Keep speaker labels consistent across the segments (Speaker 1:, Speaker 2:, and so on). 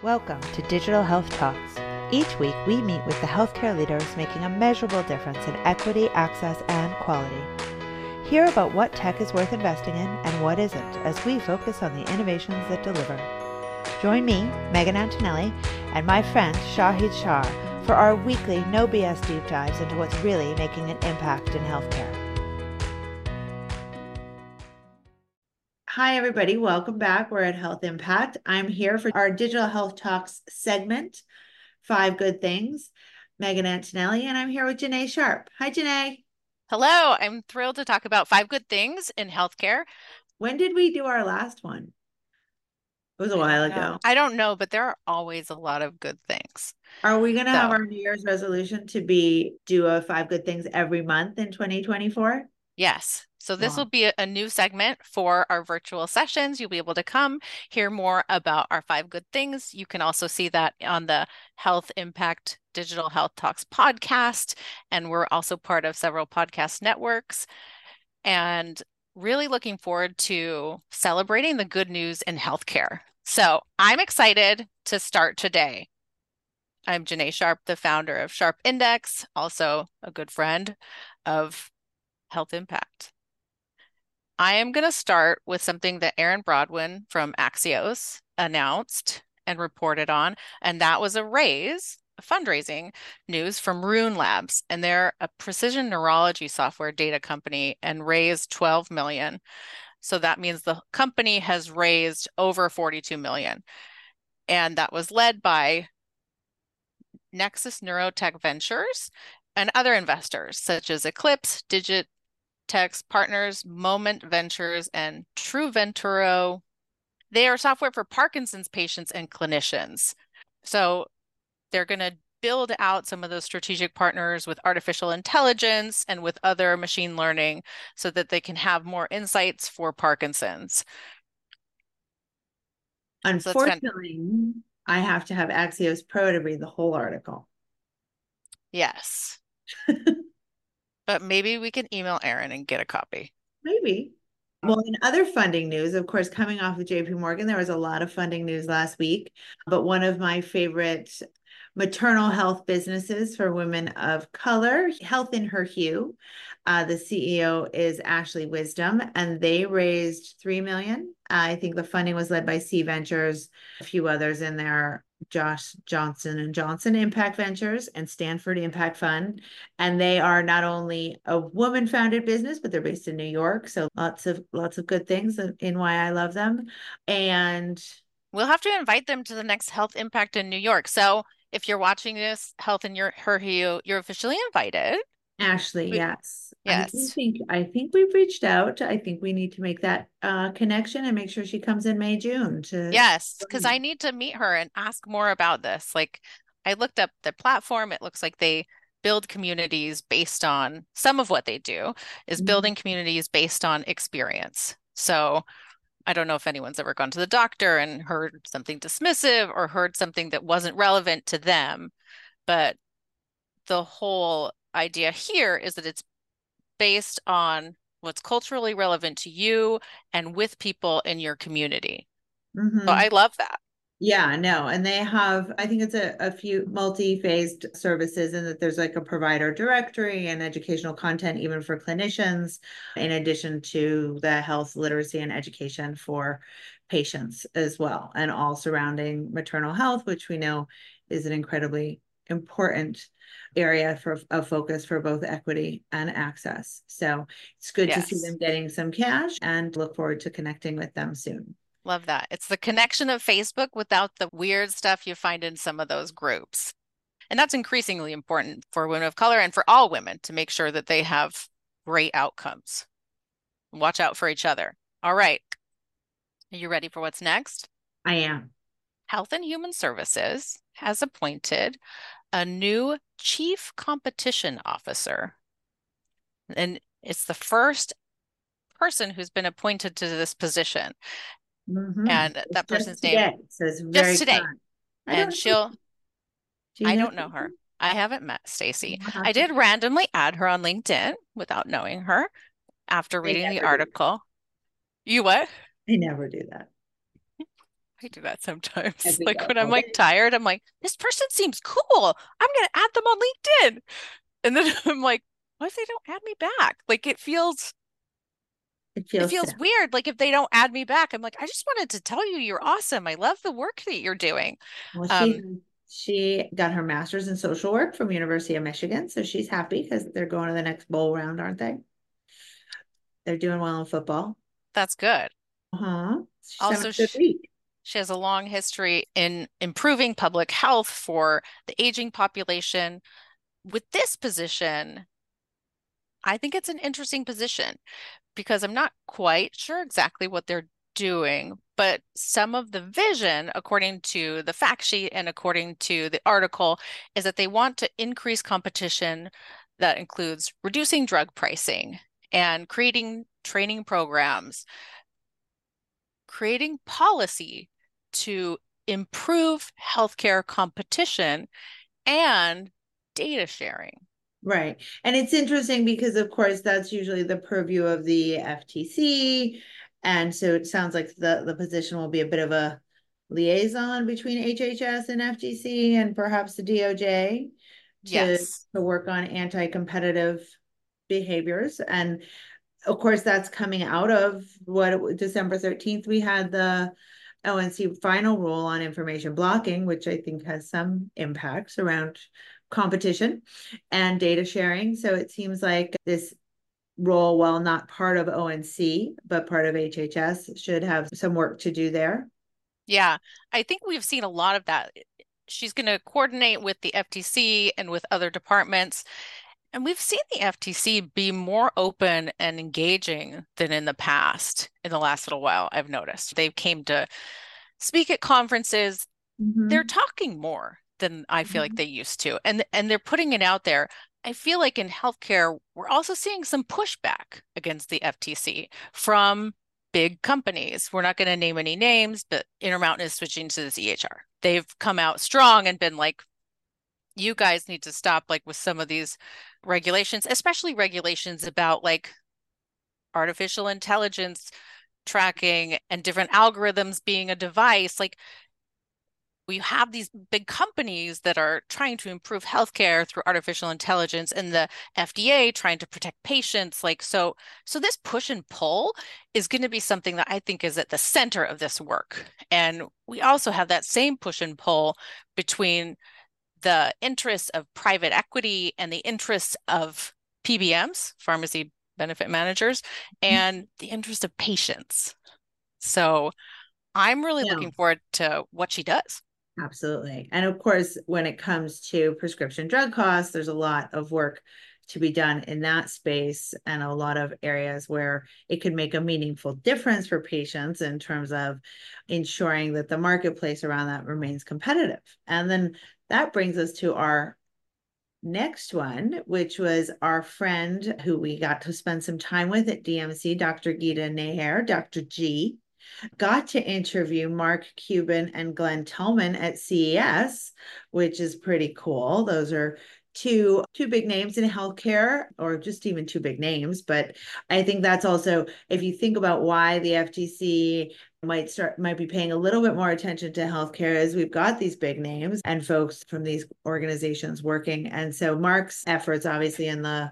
Speaker 1: Welcome to Digital Health Talks. Each week, we meet with the healthcare leaders making a measurable difference in equity, access, and quality. Hear about what tech is worth investing in and what isn't as we focus on the innovations that deliver. Join me, Megan Antonelli, and my friend Shahid Shah for our weekly No BS deep dives into what's really making an impact in healthcare. Hi, everybody. Welcome back. We're at Health Impact. I'm here for our Digital Health Talks segment, Five Good Things. Megan Antonelli, and I'm here with Janae Sharp. Hi, Janae.
Speaker 2: Hello. I'm thrilled to talk about five good things in healthcare.
Speaker 1: When did we do our last one? It was a while ago.
Speaker 2: I don't know, but there are always a lot of good things.
Speaker 1: Are we going to so, have our New Year's resolution to be do a five good things every month in 2024?
Speaker 2: Yes. So this wow. will be a, new segment for our virtual sessions. You'll be able to come hear more about our five good things. You can also see that on the Health Impact Digital Health Talks podcast. And we're also part of several podcast networks. And really looking forward to celebrating the good news in healthcare. So I'm excited to start today. I'm Janae Sharp, the founder of Sharp Index, also a good friend of Health Impact. I am going to start with something that Erin Brodwin from Axios announced and reported on, and that was a raise, fundraising news from Rune Labs, and they're a precision neurology software data company and raised 12 million. So that means the company has raised over 42 million. And that was led by Nexus Neurotech Ventures and other investors such as Eclipse, Digit Tech's partners, Moment Ventures, and True Ventures. They are software for Parkinson's patients and clinicians. So they're going to build out some of those strategic partners with artificial intelligence and with other machine learning so that they can have more insights for Parkinson's.
Speaker 1: Unfortunately, so I have to have Axios Pro to read the whole article.
Speaker 2: Yes. But maybe we can email Erin and get a copy.
Speaker 1: Maybe. Well, in other funding news, of course, coming off of JP Morgan, there was a lot of funding news last week. But one of my favorite maternal health businesses for women of color, Health in Her Hue. Uh, the CEO is Ashlee Wisdom, and they raised three million. I think the funding was led by C Ventures, a few others in there. Josh Johnson and Johnson Impact Ventures and Stanford Impact Fund. And they are not only a woman founded business, but they're based in New York. So lots of lots of good things in why I love them. And
Speaker 2: we'll have to invite them to the next health impact in New York. So if you're watching this health in your her you you're officially invited.
Speaker 1: Ashlee, we, yes.
Speaker 2: Yes.
Speaker 1: I think I think we've reached out. I think we need to make that uh, connection and make sure she comes in May, June to
Speaker 2: Yes, because I need to meet her and ask more about this. Like I looked up the platform. It looks like they build communities based on some of what they do is mm-hmm. building communities based on experience. So I don't know if anyone's ever gone to the doctor and heard something dismissive or heard something that wasn't relevant to them, but the whole idea here is that it's based on what's culturally relevant to you and with people in your community. Mm-hmm. So I love that.
Speaker 1: Yeah, no. And they have, I think it's a, a few multi phased services, and that there's like a provider directory and educational content, even for clinicians, in addition to the health literacy and education for patients as well, and all surrounding maternal health, which we know is an incredibly important area for of focus for both equity and access. So it's good yes. to see them getting some cash and look forward to connecting with them soon.
Speaker 2: Love that. It's the connection of Facebook without the weird stuff you find in some of those groups. And that's increasingly important for women of color and for all women to make sure that they have great outcomes. Watch out for each other. All right. Are you ready for what's next?
Speaker 1: I am.
Speaker 2: Health and Human Services has appointed a new chief competition officer. And it's the first person who's been appointed to this position. Mm-hmm. And it's that person's name
Speaker 1: says just today.
Speaker 2: And she'll Do I don't know her. I haven't met Stacy. I did randomly add her on LinkedIn without knowing her after reading the article. You what?
Speaker 1: I never do that.
Speaker 2: I do that sometimes. like when I'm like tired, I'm like, this person seems cool. I'm gonna add them on LinkedIn. And then I'm like, what if they don't add me back? Like it feels it feels, it feels weird. Like if they don't add me back, I'm like, I just wanted to tell you you're awesome. I love the work that you're doing.
Speaker 1: Well, she, um, she got her master's in social work from University of Michigan. So she's happy because they're going to the next bowl round, aren't they? They're doing well in football.
Speaker 2: That's good.
Speaker 1: Uh-huh.
Speaker 2: She's also, she, she has a long history in improving public health for the aging population. With this position, I think it's an interesting position because I'm not quite sure exactly what they're doing, but some of the vision, according to the fact sheet and according to the article, is that they want to increase competition that includes reducing drug pricing and creating training programs, creating policy to improve healthcare competition and data sharing.
Speaker 1: Right. And it's interesting because, of course, that's usually the purview of the FTC. And so it sounds like the, the position will be a bit of a liaison between HHS and FTC and perhaps the DOJ to, yes. to work on anti competitive behaviors. And of course, that's coming out of what December 13th, we had the Oh, ONC final rule on information blocking, which I think has some impacts around competition and data sharing. So it seems like this role, while not part of ONC, but part of HHS, should have some work to do there.
Speaker 2: Yeah, I think we've seen a lot of that. She's going to coordinate with the FTC and with other departments. And we've seen the FTC be more open and engaging than in the past, in the last little while, I've noticed. they've came to speak at conferences. Mm-hmm. They're talking more than I feel mm-hmm. like they used to. And and they're putting it out there. I feel like in healthcare, we're also seeing some pushback against the FTC from big companies. We're not going to name any names, but Intermountain is switching to this EHR. They've come out strong and been like, you guys need to stop like with some of these regulations, especially regulations about like artificial intelligence tracking and different algorithms being a device. Like we have these big companies that are trying to improve healthcare through artificial intelligence and the FDA trying to protect patients like so so this push and pull is going to be something that I think is at the center of this work and we also have that same push and pull between the interests of private equity and the interests of PBMs pharmacy benefit managers mm-hmm. and the interest of patients so I'm really yeah. looking forward to what she does
Speaker 1: Absolutely. And of course, when it comes to prescription drug costs, there's a lot of work to be done in that space and a lot of areas where it could make a meaningful difference for patients in terms of ensuring that the marketplace around that remains competitive. And then that brings us to our next one, which was our friend who we got to spend some time with at DMC, Dr. Geeta Nayyar, Dr. G got to interview Mark Cuban and Glen Tullman at CES, which is pretty cool. Those are two two big names in healthcare or just even two big names but i think that's also if you think about why the ftc might start might be paying a little bit more attention to healthcare as we've got these big names and folks from these organizations working and so mark's efforts obviously in the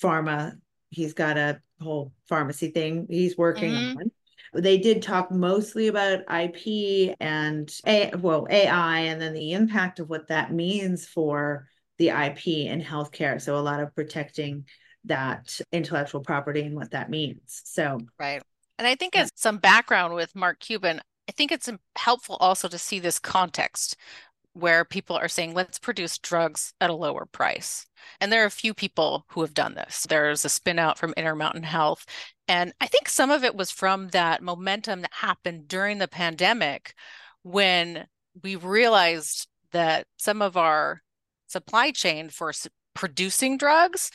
Speaker 1: pharma he's got a whole pharmacy thing he's working mm-hmm. on they did talk mostly about IP and A, well AI, and then the impact of what that means for the IP in healthcare. So a lot of protecting that intellectual property and what that means. So
Speaker 2: right. And I think as some background with Mark Cuban, I think it's helpful also to see this context where people are saying, let's produce drugs at a lower price. And there are a few people who have done this. There's a spin out from Intermountain Health. And I think some of it was from that momentum that happened during the pandemic when we realized that some of our supply chain for producing drugs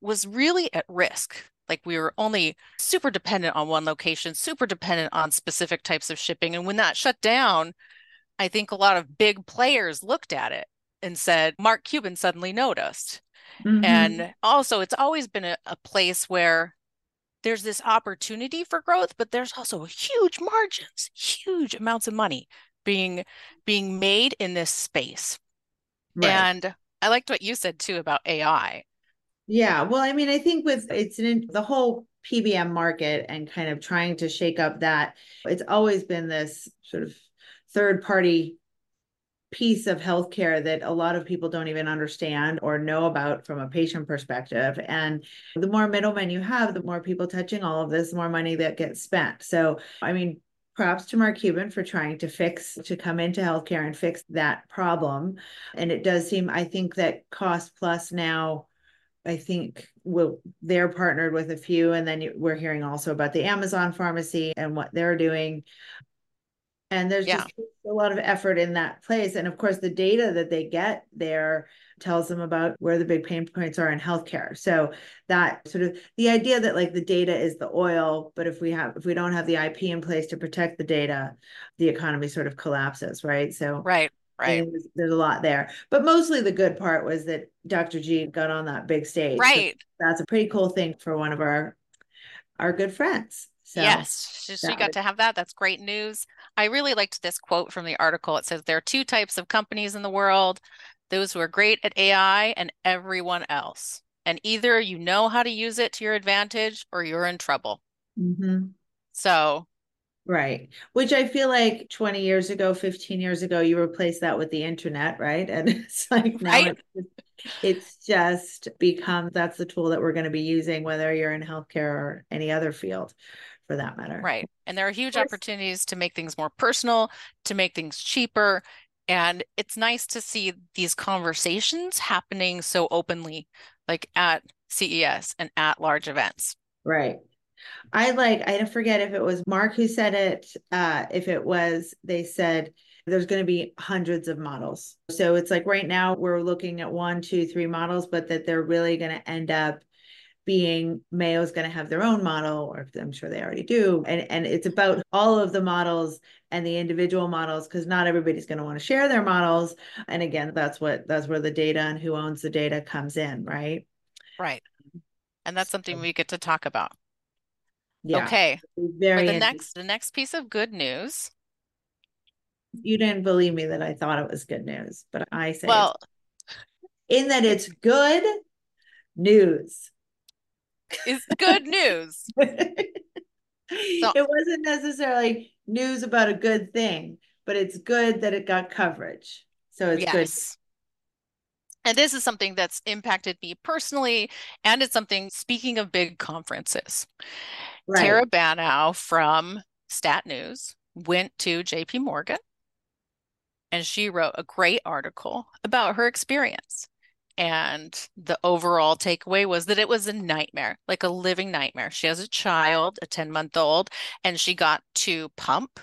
Speaker 2: was really at risk. Like we were only super dependent on one location, super dependent on specific types of shipping. And when that shut down, I think a lot of big players looked at it and said, Mark Cuban suddenly noticed. Mm-hmm. And also, it's always been a, a place where there's this opportunity for growth, but there's also huge margins, huge amounts of money being being made in this space. Right. And I liked what you said too about AI.
Speaker 1: Yeah, well, I mean, I think with it's an, the whole PBM market and kind of trying to shake up that it's always been this sort of third party piece of healthcare that a lot of people don't even understand or know about from a patient perspective. And the more middlemen you have, the more people touching all of this, the more money that gets spent. So, I mean, props to Mark Cuban for trying to fix, to come into healthcare and fix that problem. And it does seem, I think that Cost Plus now I think we'll, they're partnered with a few, and then we're hearing also about the Amazon pharmacy and what they're doing. And there's yeah. just a lot of effort in that place. And of course, the data that they get there tells them about where the big pain points are in healthcare. So that sort of the idea that like the data is the oil, but if we have if we don't have the IP in place to protect the data, the economy sort of collapses, right? So
Speaker 2: right. Right.
Speaker 1: There's, there's, a lot there. But mostly the good part was that Dr. G got on that big stage.
Speaker 2: Right. So
Speaker 1: that's a pretty cool thing for one of our our good friends.
Speaker 2: So yes, she, she got to have that. That's great news. I really liked this quote from the article. It says there are two types of companies in the world those who are great at AI and everyone else. And either you know how to use it to your advantage or you're in trouble.
Speaker 1: Mm-hmm.
Speaker 2: So
Speaker 1: Right. Which I feel like 20 years ago, 15 years ago, you replaced that with the internet, right? And it's like now right. it's, it's just become that's the tool that we're going to be using, whether you're in healthcare or any other field for that matter.
Speaker 2: Right. And there are huge opportunities to make things more personal, to make things cheaper. And it's nice to see these conversations happening so openly, like at CES and at large events.
Speaker 1: Right. I like, I forget if it was Mark who said it, uh, if it was, they said there's going to be hundreds of models. So it's like right now we're looking at one, two, three models, but that they're really going to end up being Mayo's going to have their own model, or I'm sure they already do. And, and it's about all of the models and the individual models because not everybody's going to want to share their models. And again, that's what that's where the data and who owns the data comes in, right?
Speaker 2: Right. And that's something we get to talk about.
Speaker 1: Yeah.
Speaker 2: Okay. Very the next the next piece of good news.
Speaker 1: You didn't believe me that I thought it was good news, but I say
Speaker 2: well
Speaker 1: in that it's good news.
Speaker 2: It's good news. so,
Speaker 1: it wasn't necessarily news about a good thing, but it's good that it got coverage. So it's yes. good.
Speaker 2: And this is something that's impacted me personally. And it's something, speaking of big conferences, Right. Tara Bannow from Stat News went to JP Morgan and she wrote a great article about her experience. And the overall takeaway was that it was a nightmare, like a living nightmare. She has a child, a 10 month old, and she got to pump.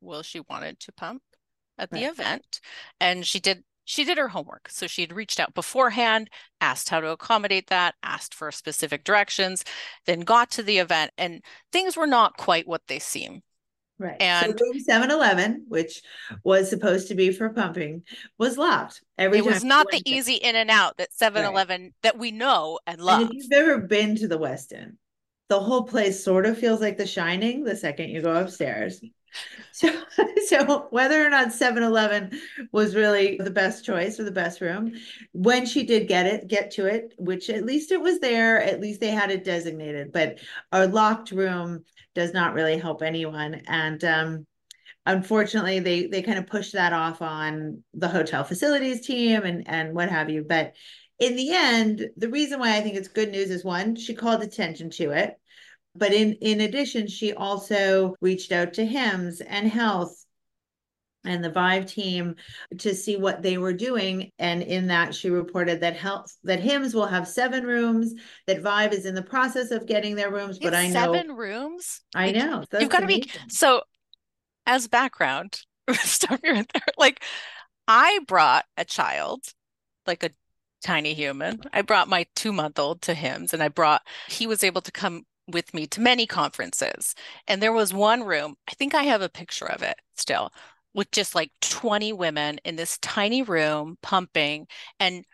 Speaker 2: Well, she wanted to pump at the right. event. And she did she did her homework. So she had reached out beforehand, asked how to accommodate that, asked for specific directions, then got to the event, and things were not quite what they seem.
Speaker 1: Right. And so room 711, which was supposed to be for pumping, was locked.
Speaker 2: Every it was not the easy in and out that 711 right. that we know and love. And
Speaker 1: if you've ever been to the Westin, the whole place sort of feels like the shining the second you go upstairs. So, so whether or not 7-Eleven was really the best choice or the best room, when she did get it, get to it, which at least it was there, at least they had it designated. But a locked room does not really help anyone. And um, unfortunately, they they kind of pushed that off on the hotel facilities team and and what have you. But in the end, the reason why I think it's good news is one, she called attention to it but in, in addition, she also reached out to HIMSS and HLTH and the Vive team to see what they were doing. And in that, she reported that HLTH that HIMSS will have seven rooms, that Vive is in the process of getting their rooms. But I
Speaker 2: know seven rooms.
Speaker 1: I know.
Speaker 2: You've got to be so as background, stuff here and there. Like I brought a child, like a tiny human. I brought my two month old to HIMSS, and I brought he was able to come with me to many conferences. And there was one room, I think I have a picture of it still, with just like 20 women in this tiny room pumping. And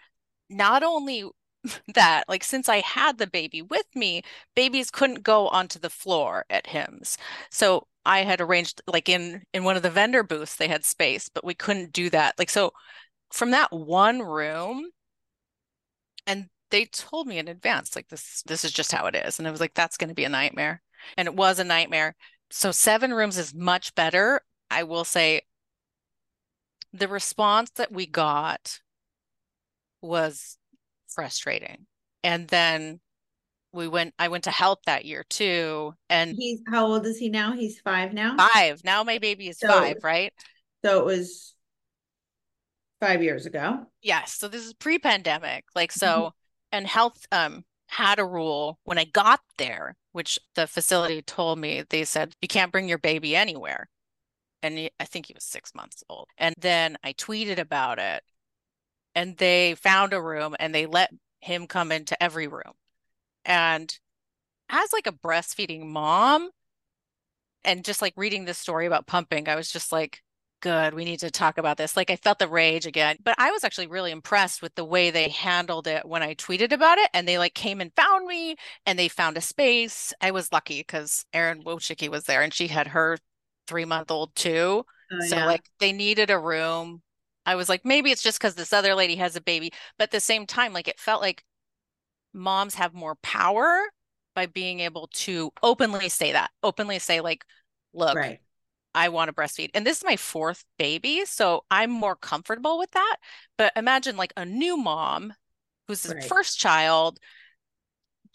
Speaker 2: not only that like since I had the baby with me, babies couldn't go onto the floor at HIMSS. So I had arranged like in in one of the vendor booths they had space, but we couldn't do that. Like so from that one room and they told me in advance like this this is just how it is and I was like that's going to be a nightmare. And it was a nightmare. So seven rooms is much better. I will say the response that we got was frustrating. And then we went I went to HLTH that year too. And
Speaker 1: he's how old is he now? He's five now?
Speaker 2: Five. Now my baby is so, five, right?
Speaker 1: So it was five years ago.
Speaker 2: Yes. So this is pre-pandemic. Like so mm-hmm. and HLTH um had a rule when I got there, which the facility told me, they said, you can't bring your baby anywhere. And he, I think he was six months old. And then I tweeted about it and they found a room and they let him come into every room. And as like a breastfeeding mom and just like reading this story about pumping, I was just like, good, we need to talk about this. Like I felt the rage again, but I was actually really impressed with the way they handled it when I tweeted about it and they like came and found me and they found a space. I was lucky because Erin Wojcicki was there and she had her three month old too. Oh, so yeah. like they needed a room I was like, maybe it's just because this other lady has a baby. But at the same time, like it felt like moms have more power by being able to openly say that, openly say, like, look, right. I want to breastfeed. And this is my fourth baby. So I'm more comfortable with that. But imagine like a new mom who's the right. first child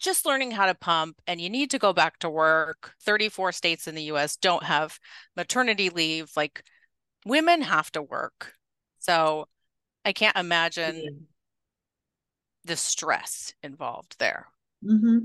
Speaker 2: just learning how to pump and you need to go back to work 34 states in the US don't have maternity leave like women have to work so I can't imagine mm-hmm. the stress involved there.
Speaker 1: Mm-hmm.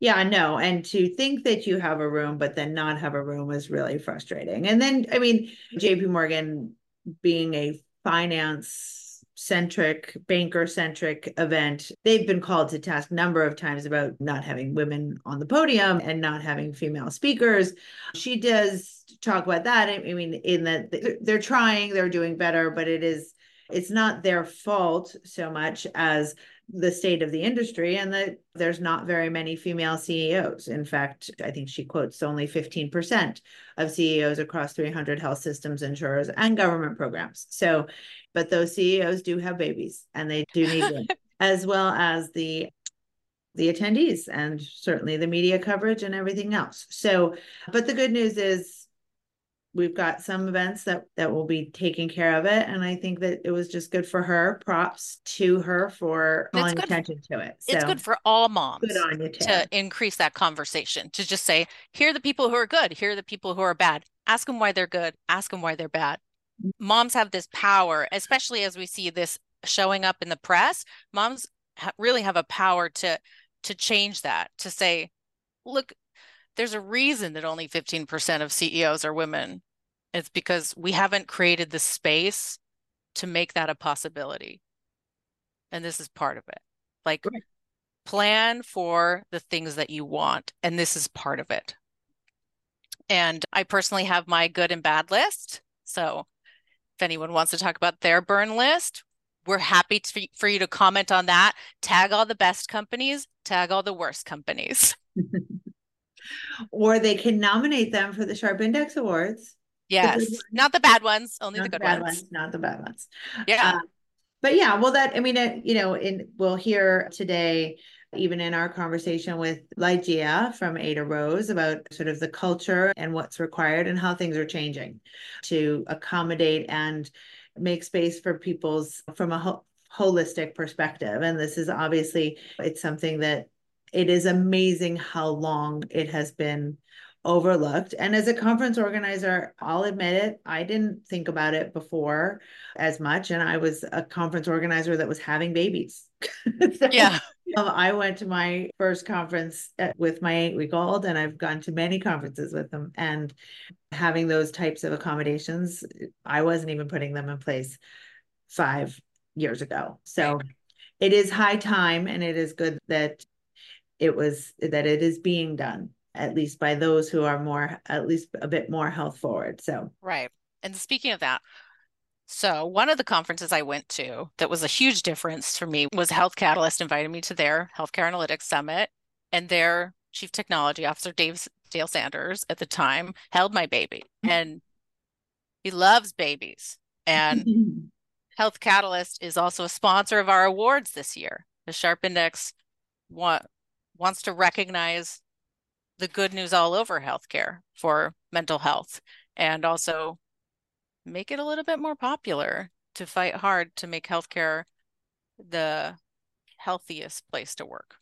Speaker 1: Yeah, no. And to think that you have a room, but then not have a room is really frustrating. And then, I mean, JP Morgan being a finance centric, banker centric event, they've been called to task number of times about not having women on the podium and not having female speakers. She does talk about that. I mean, in that they're trying, they're doing better, but it is it's not their fault so much as the state of the industry and that there's not very many female CEOs. In fact, I think she quotes only 15% of CEOs across 300 health systems, insurers, and government programs. So, but those CEOs do have babies and they do need them, as well as the the attendees and certainly the media coverage and everything else. So, but the good news is we've got some events that that will be taking care of it and i think that it was just good for her props to her for calling attention to it
Speaker 2: so, it's good for all moms to increase that conversation to just say here are the people who are good here are the people who are bad. Ask them why they're good ask them why they're bad. Moms have this power especially as we see this showing up in the press moms ha- really have a power to to change that to say look there's a reason that only 15% of CEOs are women. It's because we haven't created the space to make that a possibility. And this is part of it. Like right. plan for the things that you want. And this is part of it. And I personally have my good and bad list. So if anyone wants to talk about their burn list, we're happy to, for you to comment on that. Tag all the best companies, tag all the worst companies.
Speaker 1: or they can nominate them for the Sharp Index Awards.
Speaker 2: Yes, the not the bad ones, only
Speaker 1: not
Speaker 2: the good
Speaker 1: the
Speaker 2: ones.
Speaker 1: ones. Not the bad ones.
Speaker 2: Yeah. Uh,
Speaker 1: but yeah, well, that I mean, it, you know, in we'll hear today, even in our conversation with Lygia from Ada Rose about sort of the culture and what's required and how things are changing to accommodate and make space for people's from a ho- holistic perspective. And this is obviously it's something that it is amazing how long it has been overlooked. And as a conference organizer, I'll admit it, I didn't think about it before as much. And I was a conference organizer that was having babies.
Speaker 2: so, yeah.
Speaker 1: Um, I went to my first conference uh, with my eight week old, and I've gone to many conferences with them. And having those types of accommodations, I wasn't even putting them in place five years ago. So right. it is high time, and it is good that it was that it is being done at least by those who are more at least a bit more health forward so
Speaker 2: right and speaking of that So, one of the conferences I went to that was a huge difference for me was Health Catalyst invited me to their Healthcare Analytics Summit, and their chief technology officer, Dave Dale Sanders, at the time, held my baby, and he loves babies. And Health Catalyst is also a sponsor of our awards this year. The Sharp Index want, wants to recognize the good news all over healthcare for mental health and also make it a little bit more popular to fight hard to make healthcare the healthiest place to work.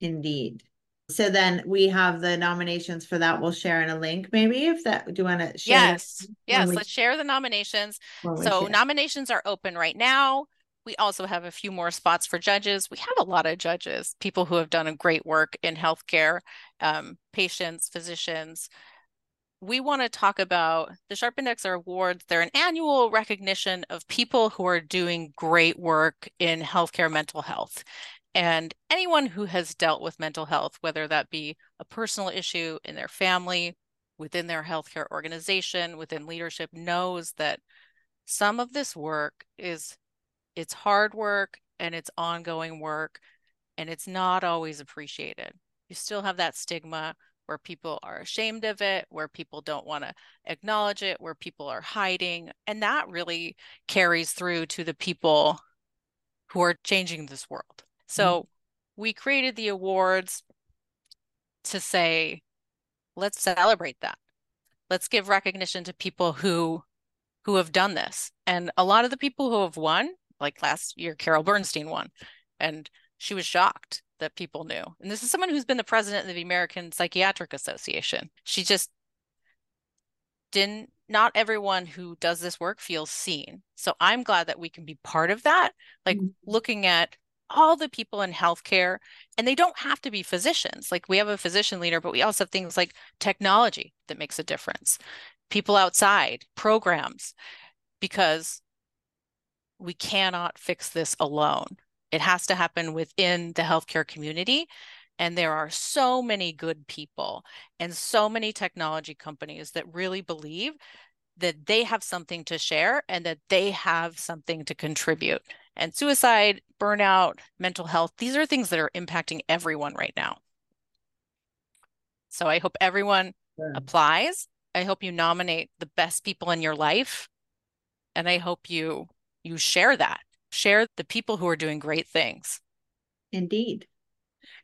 Speaker 1: Indeed. So then we have the nominations for that. We'll share in a link, maybe if that. Do you want to share?
Speaker 2: Yes, yes. We, let's share the nominations. So nominations are open right now. We also have a few more spots for judges. We have a lot of judges, people who have done a great work in healthcare, um, patients, physicians. We want to talk about the Sharp Index Awards. They're an annual recognition of people who are doing great work in healthcare mental health. And anyone who has dealt with mental health, whether that be a personal issue in their family, within their healthcare organization, within leadership, knows that some of this work is it's hard work and it's ongoing work and it's not always appreciated. You still have that stigma where people are ashamed of it, where people don't want to acknowledge it, where people are hiding. And that really carries through to the people who are changing this world. So mm-hmm. we created the awards to say, let's celebrate that. Let's give recognition to people who who have done this. And a lot of the people who have won, like last year, Carol Bernstein won, and she was shocked that people knew. And this is someone who's been the president of the American Psychiatric Association. She just didn't not everyone who does this work feels seen. So I'm glad that we can be part of that, like mm-hmm. looking at all the people in healthcare and they don't have to be physicians like we have a physician leader but we also have things like technology that makes a difference people outside programs because we cannot fix this alone it has to happen within the healthcare community and there are so many good people and so many technology companies that really believe that they have something to share and that they have something to contribute and suicide, burnout, mental health. These are things that are impacting everyone right now. So I hope everyone sure. applies. I hope you nominate the best people in your life. And I hope you you share that. Share the people who are doing great things.
Speaker 1: Indeed.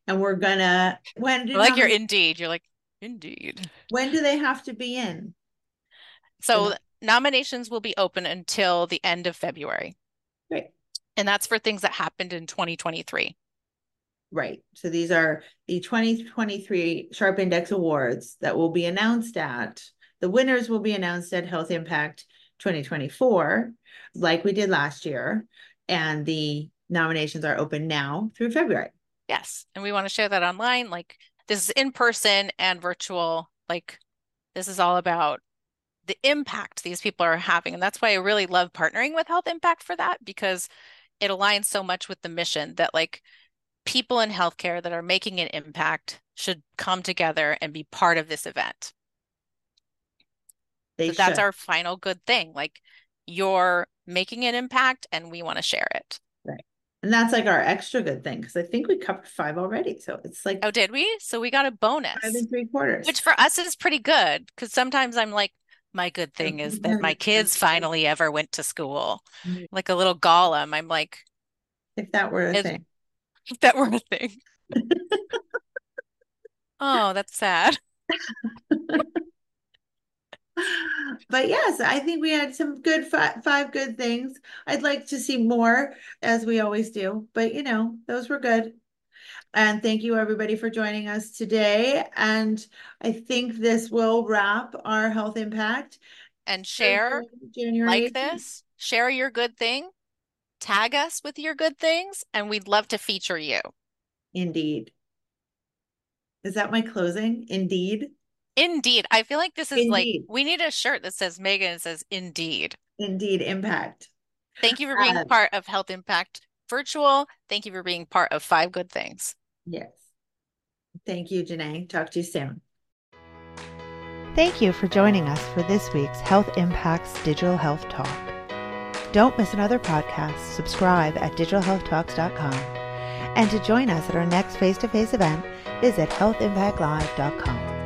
Speaker 1: And we're gonna when
Speaker 2: do like you're indeed. You're like, indeed.
Speaker 1: When do they have to be in?
Speaker 2: So nominations will be open until the end of February.
Speaker 1: Great.
Speaker 2: And that's for things that happened in 2023.
Speaker 1: Right. So these are the 2023 Sharp Index Awards that will be announced at the winners will be announced at Health Impact 2024, like we did last year. And the nominations are open now through February.
Speaker 2: Yes. And we want to share that online. Like this is in person and virtual. Like this is all about the impact these people are having. And that's why I really love partnering with Health Impact for that because it aligns so much with the mission that like people in healthcare that are making an impact should come together and be part of this event. So that's our final good thing. Like you're making an impact and we want to share it.
Speaker 1: Right. And that's like our extra good thing because I think we covered five already. So it's like
Speaker 2: Oh, did we? So we got a bonus.
Speaker 1: Five and three quarters.
Speaker 2: Which for us is pretty good because sometimes I'm like, my good thing is that my kids finally ever went to school. Mm-hmm. Like a little golem. I'm like,
Speaker 1: if that were a thing.
Speaker 2: If that were a thing. oh, that's sad.
Speaker 1: but yes, I think we had some good five, five good things. I'd like to see more, as we always do, but you know, those were good. And thank you everybody for joining us today. And I think this will wrap our health impact.
Speaker 2: And share January like 18th. this, share your good thing, tag us with your good things, and we'd love to feature you.
Speaker 1: Indeed. Is that my closing? Indeed.
Speaker 2: Indeed. I feel like this is Indeed. like we need a shirt that says Megan and says Indeed.
Speaker 1: Indeed impact.
Speaker 2: Thank you for being uh, part of Health Impact Virtual. Thank you for being part of Five Good Things.
Speaker 1: Yes. Thank you, Janae. Talk to you soon.
Speaker 3: Thank you for joining us for this week's Health Impacts Digital Health Talk.
Speaker 1: Don't miss another podcast. Subscribe at digitalhealthtalks.com. And to join us at our next face to face event, visit healthimpactlive.com.